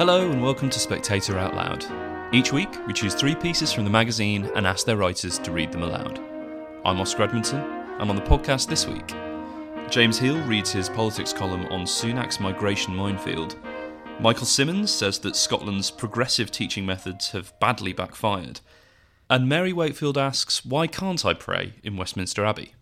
Hello and welcome to Spectator Out Loud. Each week, we choose three pieces from the magazine and ask their writers to read them aloud. I'm Oscar Edmondson, and on the podcast this week, James Heale reads his politics column on Sunak's migration minefield. Michael Simmons says that Scotland's progressive teaching methods have badly backfired. And Mary Wakefield asks, Why can't I pray in Westminster Abbey?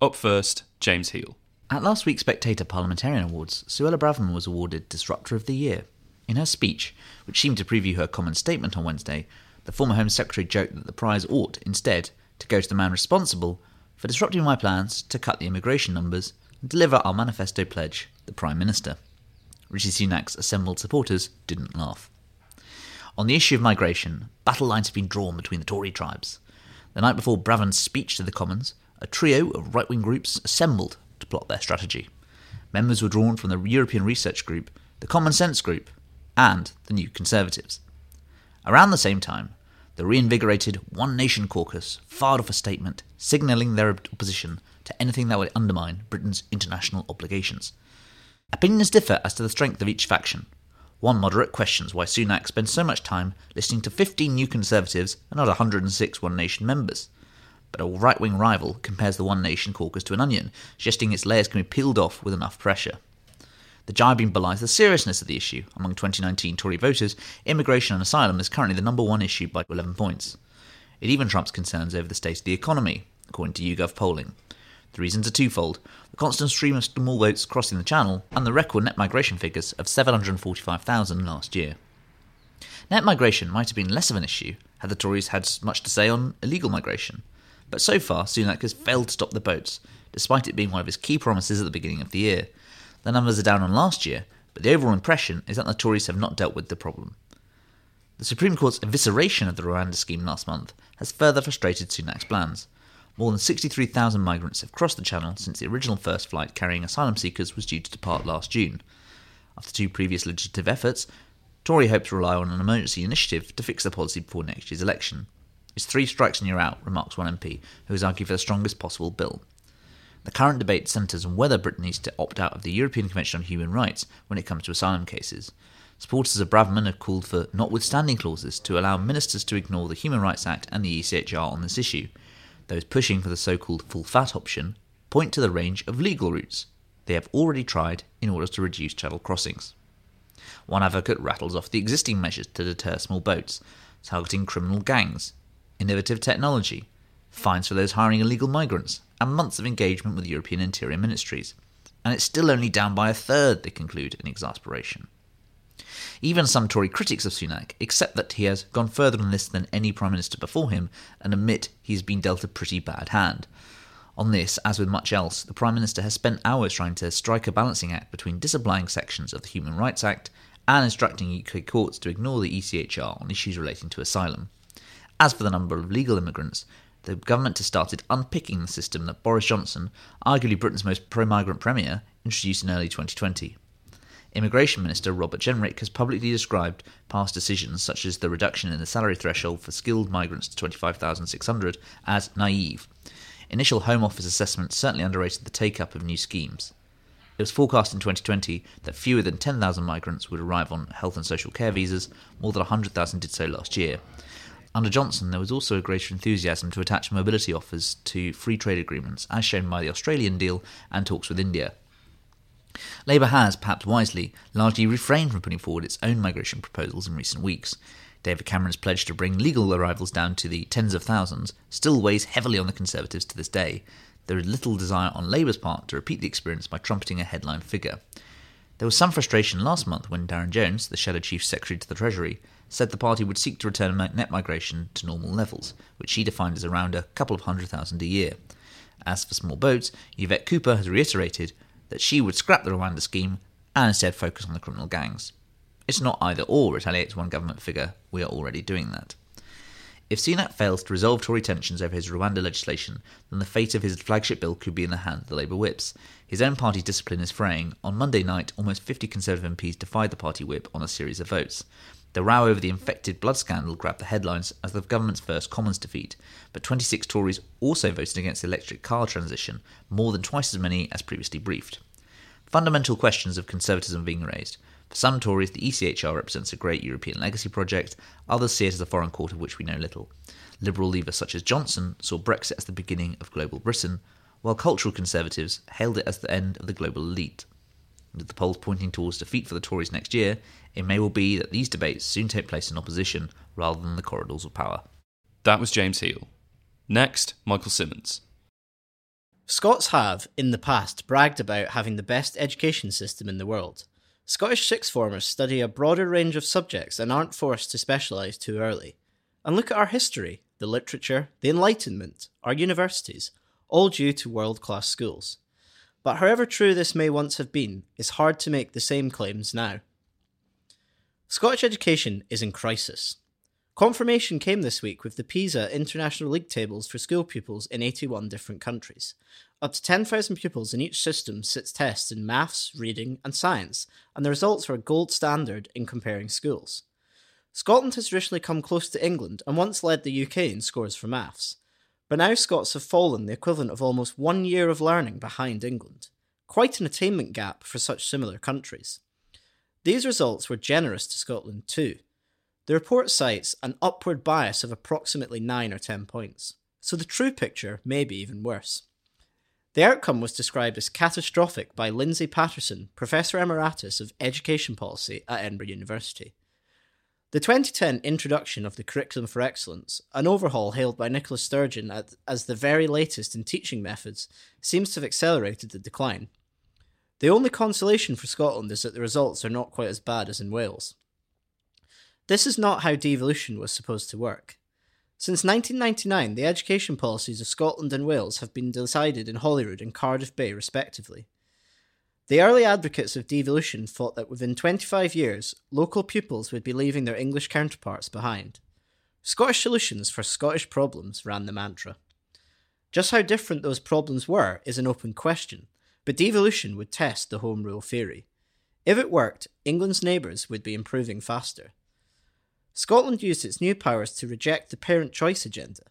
Up first, James Heale. At last week's Spectator Parliamentarian Awards, Suella Braverman was awarded Disruptor of the Year. In her speech, which seemed to preview her common statement on Wednesday, the former Home Secretary joked that the prize ought, instead, to go to the man responsible for disrupting my plans to cut the immigration numbers and deliver our manifesto pledge, the Prime Minister. Rishi Sunak's assembled supporters didn't laugh. On the issue of migration, battle lines have been drawn between the Tory tribes. The night before Braverman's speech to the Commons, a trio of right wing groups assembled to plot their strategy. Members were drawn from the European Research Group, the Common Sense Group, and the New Conservatives. Around the same time, the reinvigorated One Nation caucus fired off a statement signalling their opposition to anything that would undermine Britain's international obligations. Opinions differ as to the strength of each faction. One moderate questions why Sunak spends so much time listening to 15 New Conservatives and not 106 One Nation members. But a right wing rival compares the One Nation caucus to an onion, suggesting its layers can be peeled off with enough pressure. The jibing belies the seriousness of the issue. Among 2019 Tory voters, immigration and asylum is currently the number one issue by 11 points. It even trumps concerns over the state of the economy, according to YouGov polling. The reasons are twofold the constant stream of small boats crossing the channel, and the record net migration figures of 745,000 last year. Net migration might have been less of an issue had the Tories had much to say on illegal migration, but so far Sunak has failed to stop the boats, despite it being one of his key promises at the beginning of the year. The numbers are down on last year, but the overall impression is that the Tories have not dealt with the problem. The Supreme Court's evisceration of the Rwanda scheme last month has further frustrated Sunak's plans. More than 63,000 migrants have crossed the Channel since the original first flight carrying asylum seekers was due to depart last June. After two previous legislative efforts, Tory hopes to rely on an emergency initiative to fix the policy before next year's election. It's three strikes and you're out, remarks one MP, who has argued for the strongest possible bill. The current debate centres on whether Britain needs to opt out of the European Convention on Human Rights when it comes to asylum cases. Supporters of Braverman have called for notwithstanding clauses to allow ministers to ignore the Human Rights Act and the ECHR on this issue. Those pushing for the so called full fat option point to the range of legal routes they have already tried in order to reduce channel crossings. One advocate rattles off the existing measures to deter small boats, targeting criminal gangs, innovative technology, fines for those hiring illegal migrants, and months of engagement with European interior ministries. And it's still only down by a third, they conclude in exasperation. Even some Tory critics of Sunak accept that he has gone further on this than any Prime Minister before him and admit he's been dealt a pretty bad hand. On this, as with much else, the Prime Minister has spent hours trying to strike a balancing act between disapplying sections of the Human Rights Act and instructing UK courts to ignore the ECHR on issues relating to asylum. As for the number of legal immigrants, the government has started unpicking the system that Boris Johnson, arguably Britain's most pro migrant premier, introduced in early 2020. Immigration Minister Robert Jenrick has publicly described past decisions, such as the reduction in the salary threshold for skilled migrants to 25,600, as naive. Initial Home Office assessments certainly underrated the take up of new schemes. It was forecast in 2020 that fewer than 10,000 migrants would arrive on health and social care visas, more than 100,000 did so last year. Under Johnson, there was also a greater enthusiasm to attach mobility offers to free trade agreements, as shown by the Australian deal and talks with India. Labour has, perhaps wisely, largely refrained from putting forward its own migration proposals in recent weeks. David Cameron's pledge to bring legal arrivals down to the tens of thousands still weighs heavily on the Conservatives to this day. There is little desire on Labour's part to repeat the experience by trumpeting a headline figure. There was some frustration last month when Darren Jones, the Shadow Chief Secretary to the Treasury, said the party would seek to return net migration to normal levels, which she defined as around a couple of hundred thousand a year. As for small boats, Yvette Cooper has reiterated that she would scrap the Rwanda scheme and instead focus on the criminal gangs. It's not either or, retaliates one government figure. We are already doing that. If Sunak fails to resolve Tory tensions over his Rwanda legislation, then the fate of his flagship bill could be in the hands of the Labour whips. His own party discipline is fraying. On Monday night, almost 50 Conservative MPs defied the party whip on a series of votes. The row over the infected blood scandal grabbed the headlines as the government's first Commons defeat, but 26 Tories also voted against the electric car transition, more than twice as many as previously briefed. Fundamental questions of conservatism being raised. For some Tories, the ECHR represents a great European legacy project, others see it as a foreign court of which we know little. Liberal leavers such as Johnson saw Brexit as the beginning of global Britain, while cultural conservatives hailed it as the end of the global elite. With the polls pointing towards defeat for the Tories next year, it may well be that these debates soon take place in opposition rather than the corridors of power. That was James Heale. Next, Michael Simmons. Scots have, in the past, bragged about having the best education system in the world. Scottish sixth formers study a broader range of subjects and aren't forced to specialise too early. And look at our history, the literature, the Enlightenment, our universities, all due to world class schools. But however true this may once have been, it's hard to make the same claims now. Scottish education is in crisis. Confirmation came this week with the PISA International League tables for school pupils in 81 different countries. Up to 10,000 pupils in each system sits tests in maths, reading, and science, and the results are a gold standard in comparing schools. Scotland has traditionally come close to England and once led the UK in scores for maths, but now Scots have fallen the equivalent of almost one year of learning behind England. Quite an attainment gap for such similar countries. These results were generous to Scotland too. The report cites an upward bias of approximately 9 or 10 points, so the true picture may be even worse. The outcome was described as catastrophic by Lindsay Paterson, Professor Emeritus of Education Policy at Edinburgh University. The 2010 introduction of the Curriculum for Excellence, an overhaul hailed by Nicola Sturgeon as the very latest in teaching methods, seems to have accelerated the decline. The only consolation for Scotland is that the results are not quite as bad as in Wales. This is not how devolution was supposed to work. Since 1999, the education policies of Scotland and Wales have been decided in Holyrood and Cardiff Bay, respectively. The early advocates of devolution thought that within 25 years, local pupils would be leaving their English counterparts behind. Scottish solutions for Scottish problems ran the mantra. Just how different those problems were is an open question, but devolution would test the Home Rule theory. If it worked, England's neighbours would be improving faster. Scotland used its new powers to reject the parent choice agenda.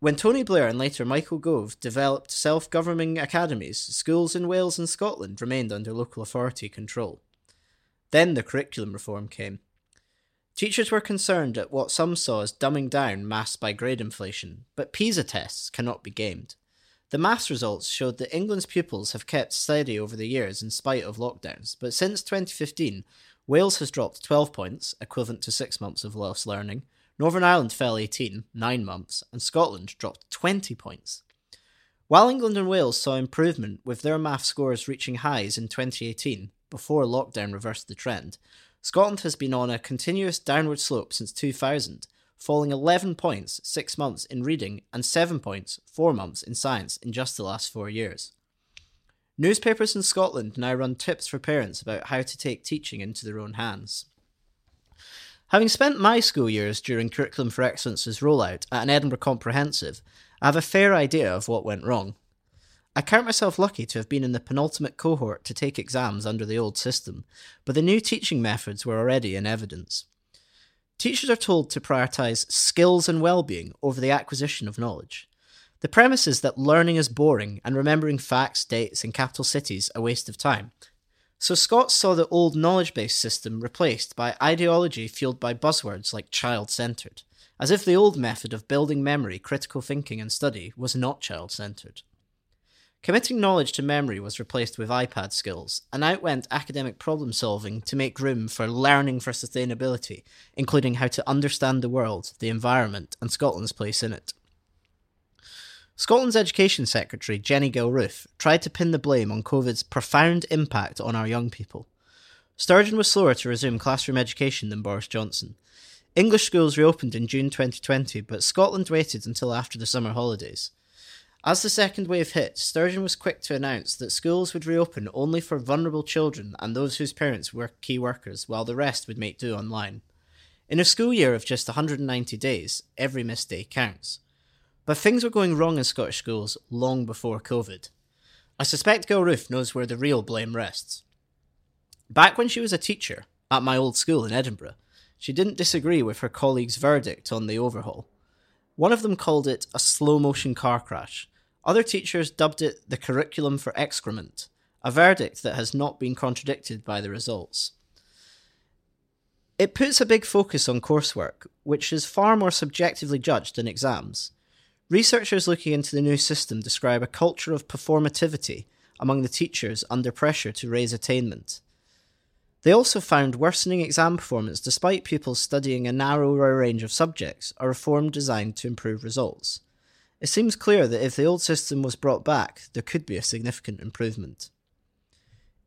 When Tony Blair and later Michael Gove developed self governing academies, schools in Wales and Scotland remained under local authority control. Then the curriculum reform came. Teachers were concerned at what some saw as dumbing down maths by grade inflation, but PISA tests cannot be gamed. The maths results showed that England's pupils have kept steady over the years in spite of lockdowns, but since 2015, Wales has dropped 12 points, equivalent to 6 months of lost learning. Northern Ireland fell 18, 9 months, and Scotland dropped 20 points. While England and Wales saw improvement with their math scores reaching highs in 2018, before lockdown reversed the trend, Scotland has been on a continuous downward slope since 2000, falling 11 points 6 months in reading and 7 points 4 months in science in just the last 4 years. Newspapers in Scotland now run tips for parents about how to take teaching into their own hands. Having spent my school years during Curriculum for Excellence's rollout at an Edinburgh Comprehensive, I have a fair idea of what went wrong. I count myself lucky to have been in the penultimate cohort to take exams under the old system, but the new teaching methods were already in evidence. Teachers are told to prioritise skills and well-being over the acquisition of knowledge. The premise is that learning is boring and remembering facts, dates, and capital cities a waste of time. So Scots saw the old knowledge based system replaced by ideology fueled by buzzwords like child centred, as if the old method of building memory, critical thinking, and study was not child centred. Committing knowledge to memory was replaced with iPad skills, and out went academic problem solving to make room for learning for sustainability, including how to understand the world, the environment, and Scotland's place in it. Scotland's Education Secretary, Jenny Gilruth, tried to pin the blame on COVID's profound impact on our young people. Sturgeon was slower to resume classroom education than Boris Johnson. English schools reopened in June 2020, but Scotland waited until after the summer holidays. As the second wave hit, Sturgeon was quick to announce that schools would reopen only for vulnerable children and those whose parents were key workers, while the rest would make do online. In a school year of just 190 days, every missed day counts. But things were going wrong in Scottish schools long before COVID. I suspect Gilruth knows where the real blame rests. Back when she was a teacher, at my old school in Edinburgh, she didn't disagree with her colleagues' verdict on the overhaul. One of them called it a slow motion car crash. Other teachers dubbed it the curriculum for excrement, a verdict that has not been contradicted by the results. It puts a big focus on coursework, which is far more subjectively judged than exams. Researchers looking into the new system describe a culture of performativity among the teachers under pressure to raise attainment. They also found worsening exam performance despite pupils studying a narrower range of subjects, a reform designed to improve results. It seems clear that if the old system was brought back, there could be a significant improvement.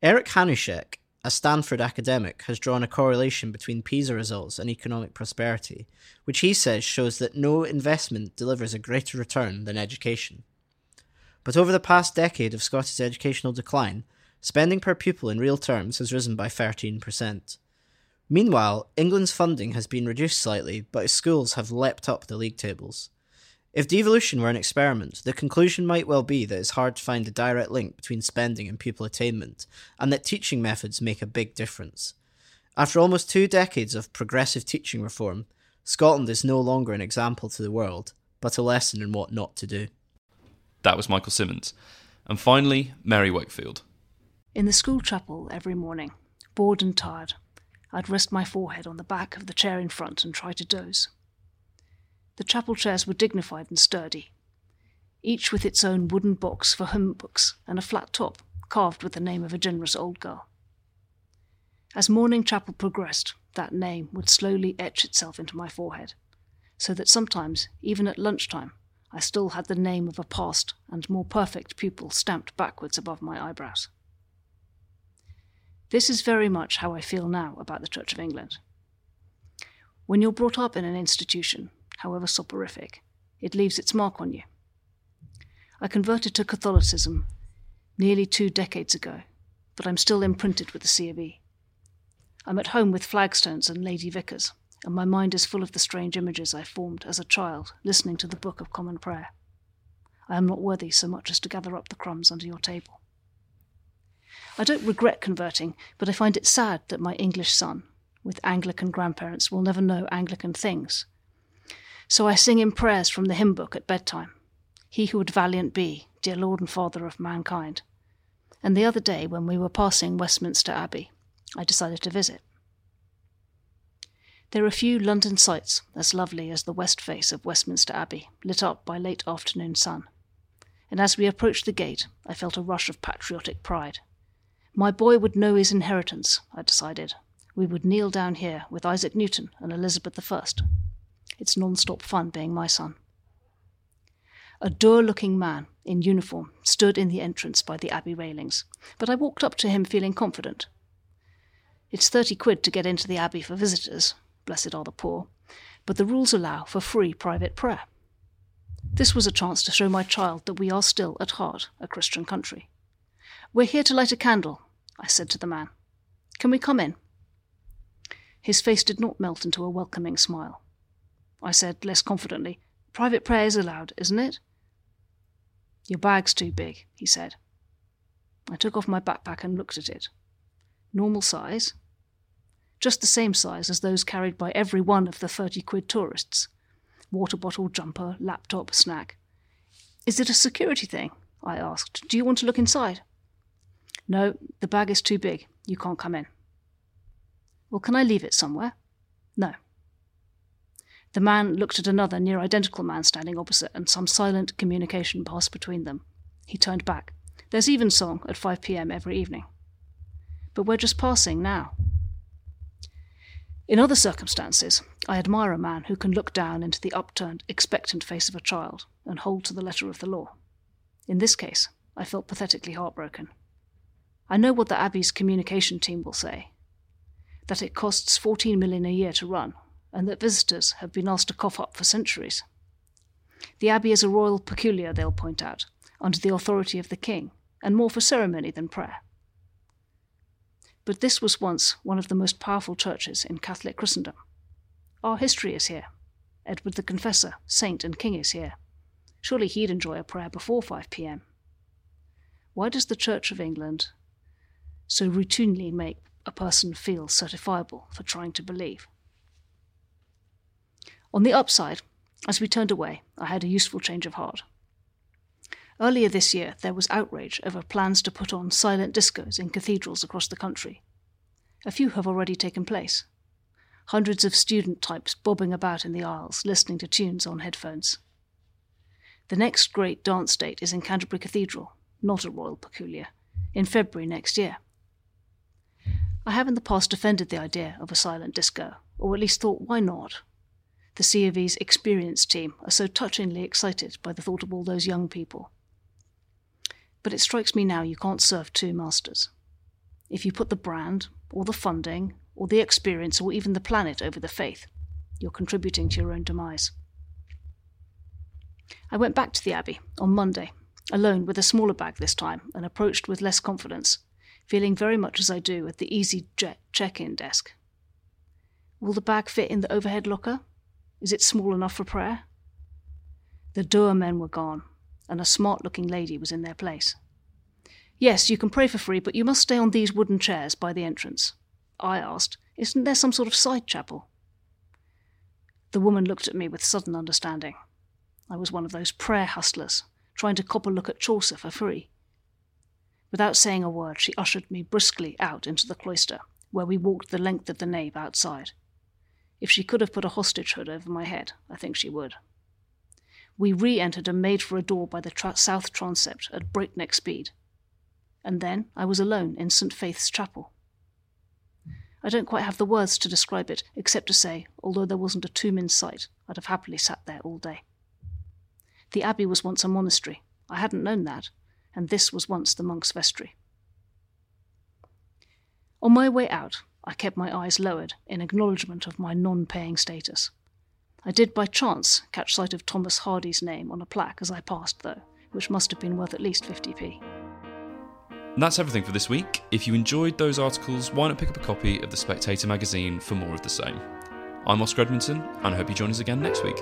Eric Hanushek, a Stanford academic, has drawn a correlation between PISA results and economic prosperity, which he says shows that no investment delivers a greater return than education. But over the past decade of Scottish educational decline, Spending per pupil in real terms has risen by 13%. Meanwhile, England's funding has been reduced slightly, but its schools have leapt up the league tables. If devolution were an experiment, the conclusion might well be that it's hard to find a direct link between spending and pupil attainment, and that teaching methods make a big difference. After almost two decades of progressive teaching reform, Scotland is no longer an example to the world, but a lesson in what not to do. That was Michael Simmons. And finally, Mary Wakefield. In the school chapel every morning, bored and tired, I'd rest my forehead on the back of the chair in front and try to doze. The chapel chairs were dignified and sturdy, each with its own wooden box for hymn books and a flat top carved with the name of a generous old girl. As morning chapel progressed, that name would slowly etch itself into my forehead, so that sometimes, even at lunchtime, I still had the name of a past and more perfect pupil stamped backwards above my eyebrows. This is very much how I feel now about the Church of England. When you're brought up in an institution, however soporific, it leaves its mark on you. I converted to Catholicism nearly two decades ago, but I'm still imprinted with the C of E. I'm at home with flagstones and lady vicars, and my mind is full of the strange images I formed as a child listening to the Book of Common Prayer. I am not worthy so much as to gather up the crumbs under your table. I don't regret converting, but I find it sad that my English son, with Anglican grandparents, will never know Anglican things. So I sing him prayers from the hymn book at bedtime He who would valiant be, dear Lord and Father of mankind. And the other day, when we were passing Westminster Abbey, I decided to visit. There are few London sights as lovely as the west face of Westminster Abbey, lit up by late afternoon sun. And as we approached the gate, I felt a rush of patriotic pride. My boy would know his inheritance, I decided. We would kneel down here with Isaac Newton and Elizabeth I. It's non stop fun being my son. A dour looking man in uniform stood in the entrance by the abbey railings, but I walked up to him feeling confident. It's thirty quid to get into the abbey for visitors, blessed are the poor, but the rules allow for free private prayer. This was a chance to show my child that we are still, at heart, a Christian country. We're here to light a candle, I said to the man. Can we come in? His face did not melt into a welcoming smile. I said less confidently, Private prayer is allowed, isn't it? Your bag's too big, he said. I took off my backpack and looked at it. Normal size? Just the same size as those carried by every one of the 30 quid tourists. Water bottle, jumper, laptop, snack. Is it a security thing? I asked. Do you want to look inside? No, the bag is too big. You can't come in. Well, can I leave it somewhere? The man looked at another near identical man standing opposite, and some silent communication passed between them. He turned back. There's evensong at 5 p.m. every evening. But we're just passing now. In other circumstances, I admire a man who can look down into the upturned, expectant face of a child and hold to the letter of the law. In this case, I felt pathetically heartbroken. I know what the Abbey's communication team will say that it costs 14 million a year to run, and that visitors have been asked to cough up for centuries. The abbey is a royal peculiar, they'll point out, under the authority of the king, and more for ceremony than prayer. But this was once one of the most powerful churches in Catholic Christendom. Our history is here. Edward the Confessor, saint and king, is here. Surely he'd enjoy a prayer before 5 pm. Why does the Church of England so routinely make a person feel certifiable for trying to believe? On the upside, as we turned away, I had a useful change of heart. Earlier this year, there was outrage over plans to put on silent discos in cathedrals across the country. A few have already taken place. Hundreds of student types bobbing about in the aisles, listening to tunes on headphones. The next great dance date is in Canterbury Cathedral, not a royal peculiar, in February next year. I have in the past defended the idea of a silent disco, or at least thought, why not? The C of E's experienced team are so touchingly excited by the thought of all those young people. But it strikes me now you can't serve two masters. If you put the brand, or the funding, or the experience, or even the planet over the faith, you're contributing to your own demise. I went back to the Abbey on Monday, alone with a smaller bag this time, and approached with less confidence, feeling very much as I do at the EasyJet check in desk. Will the bag fit in the overhead locker? Is it small enough for prayer? The dour men were gone, and a smart looking lady was in their place. Yes, you can pray for free, but you must stay on these wooden chairs by the entrance. I asked, Isn't there some sort of side chapel? The woman looked at me with sudden understanding. I was one of those prayer hustlers, trying to cop a look at Chaucer for free. Without saying a word, she ushered me briskly out into the cloister, where we walked the length of the nave outside. If she could have put a hostage hood over my head, I think she would. We re entered and made for a door by the tra- south transept at breakneck speed. And then I was alone in St. Faith's Chapel. I don't quite have the words to describe it, except to say, although there wasn't a tomb in sight, I'd have happily sat there all day. The abbey was once a monastery. I hadn't known that, and this was once the monk's vestry. On my way out, I kept my eyes lowered in acknowledgement of my non paying status. I did by chance catch sight of Thomas Hardy's name on a plaque as I passed, though, which must have been worth at least 50p. And that's everything for this week. If you enjoyed those articles, why not pick up a copy of The Spectator magazine for more of the same? I'm Oscar Edmondson, and I hope you join us again next week.